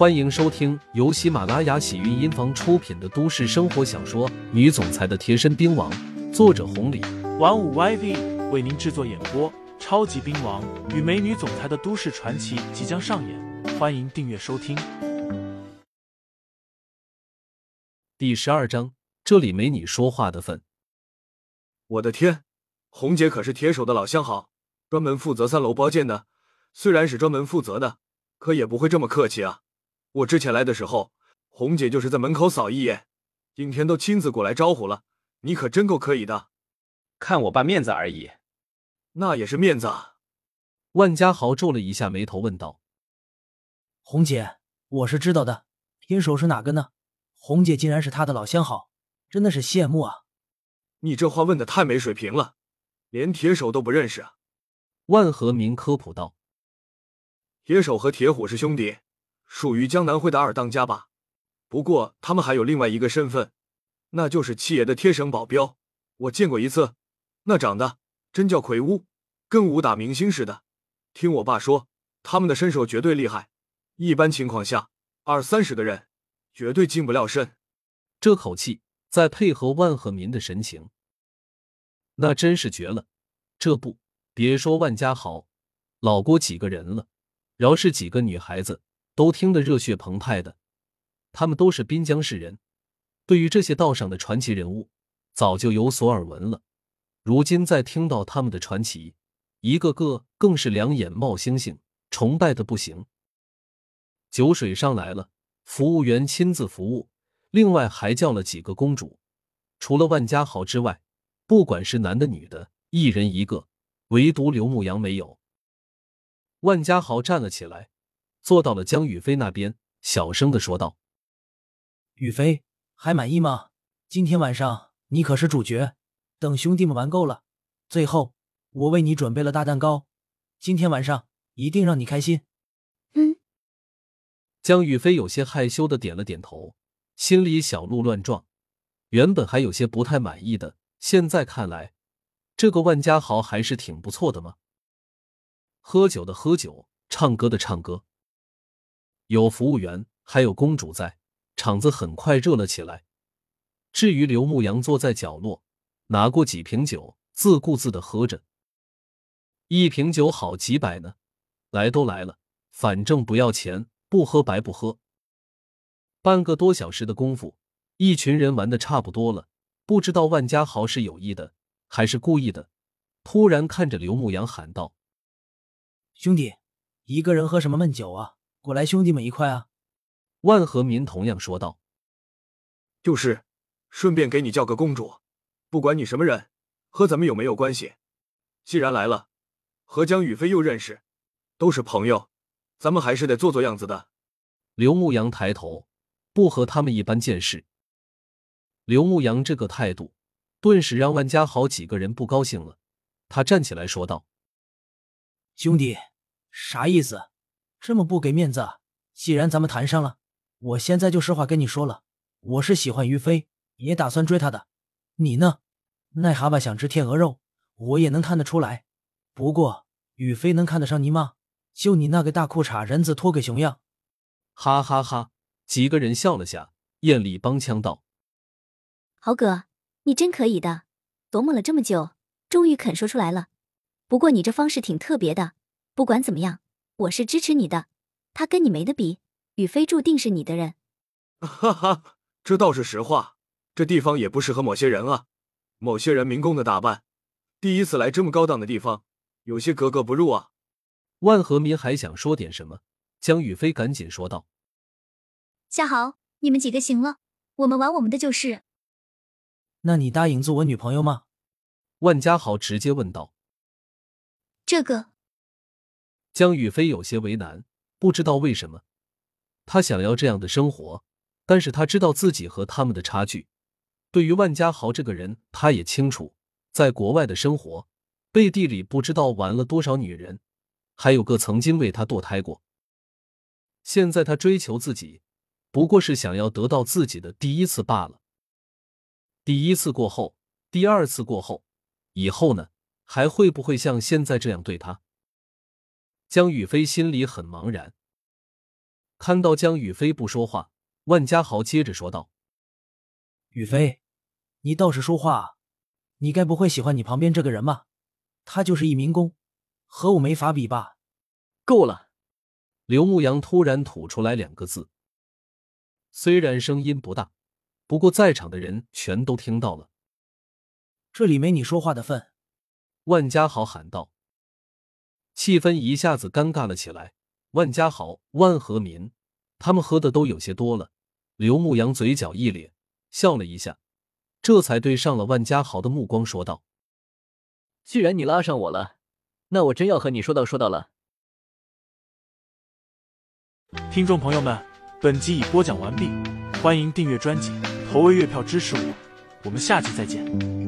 欢迎收听由喜马拉雅喜韵音房出品的都市生活小说《女总裁的贴身兵王》，作者红礼，玩五 YV 为您制作演播。超级兵王与美女总裁的都市传奇即将上演，欢迎订阅收听。第十二章，这里没你说话的份。我的天，红姐可是铁手的老相好，专门负责三楼包间的。虽然是专门负责的，可也不会这么客气啊。我之前来的时候，红姐就是在门口扫一眼，今天都亲自过来招呼了。你可真够可以的，看我爸面子而已。那也是面子啊。万家豪皱了一下眉头，问道：“红姐，我是知道的，天手是哪个呢？红姐竟然是他的老相好，真的是羡慕啊！”你这话问的太没水平了，连铁手都不认识啊？万和明科普道：“铁手和铁虎是兄弟。”属于江南会的二当家吧，不过他们还有另外一个身份，那就是七爷的贴身保镖。我见过一次，那长得真叫魁梧，跟武打明星似的。听我爸说，他们的身手绝对厉害，一般情况下二三十个人绝对近不了身。这口气再配合万和民的神情，那真是绝了。这不，别说万家豪、老郭几个人了，饶是几个女孩子。都听得热血澎湃的，他们都是滨江市人，对于这些道上的传奇人物，早就有所耳闻了。如今再听到他们的传奇，一个个更是两眼冒星星，崇拜的不行。酒水上来了，服务员亲自服务，另外还叫了几个公主。除了万家豪之外，不管是男的女的，一人一个，唯独刘牧阳没有。万家豪站了起来。坐到了江雨飞那边，小声的说道：“雨飞，还满意吗？今天晚上你可是主角。等兄弟们玩够了，最后我为你准备了大蛋糕，今天晚上一定让你开心。”嗯。江雨飞有些害羞的点了点头，心里小鹿乱撞。原本还有些不太满意的，现在看来，这个万家豪还是挺不错的嘛。喝酒的喝酒，唱歌的唱歌。有服务员，还有公主在，场子很快热了起来。至于刘牧阳，坐在角落，拿过几瓶酒，自顾自的喝着。一瓶酒好几百呢，来都来了，反正不要钱，不喝白不喝。半个多小时的功夫，一群人玩的差不多了，不知道万家豪是有意的还是故意的，突然看着刘牧阳喊道：“兄弟，一个人喝什么闷酒啊？”过来，兄弟们一块啊！万和民同样说道：“就是，顺便给你叫个公主，不管你什么人，和咱们有没有关系。既然来了，和江雨飞又认识，都是朋友，咱们还是得做做样子的。”刘牧阳抬头，不和他们一般见识。刘牧阳这个态度，顿时让万家好几个人不高兴了。他站起来说道：“兄弟，啥意思？”这么不给面子，啊既然咱们谈上了，我现在就实话跟你说了，我是喜欢于飞，也打算追她的。你呢？癞蛤蟆想吃天鹅肉，我也能看得出来。不过于飞能看得上你吗？就你那个大裤衩人字拖个熊样！哈哈哈！几个人笑了下，艳丽帮腔道：“豪哥，你真可以的，琢磨了这么久，终于肯说出来了。不过你这方式挺特别的。不管怎么样。”我是支持你的，他跟你没得比，宇飞注定是你的人。哈哈，这倒是实话。这地方也不适合某些人啊，某些人民工的打扮，第一次来这么高档的地方，有些格格不入啊。万和民还想说点什么，江宇飞赶紧说道：“夏豪，你们几个行了，我们玩我们的就是。”那你答应做我女朋友吗？万家豪直接问道。这个。江宇飞有些为难，不知道为什么，他想要这样的生活，但是他知道自己和他们的差距。对于万家豪这个人，他也清楚，在国外的生活，背地里不知道玩了多少女人，还有个曾经为他堕胎过。现在他追求自己，不过是想要得到自己的第一次罢了。第一次过后，第二次过后，以后呢，还会不会像现在这样对他？江宇飞心里很茫然。看到江雨飞不说话，万家豪接着说道：“雨飞，你倒是说话，你该不会喜欢你旁边这个人吧？他就是一民工，和我没法比吧？”够了！刘牧阳突然吐出来两个字，虽然声音不大，不过在场的人全都听到了。这里没你说话的份！万家豪喊道。气氛一下子尴尬了起来。万家豪、万和民，他们喝的都有些多了。刘牧阳嘴角一咧，笑了一下，这才对上了万家豪的目光，说道：“既然你拉上我了，那我真要和你说道说道了。”听众朋友们，本集已播讲完毕，欢迎订阅专辑，投喂月票支持我，我们下集再见。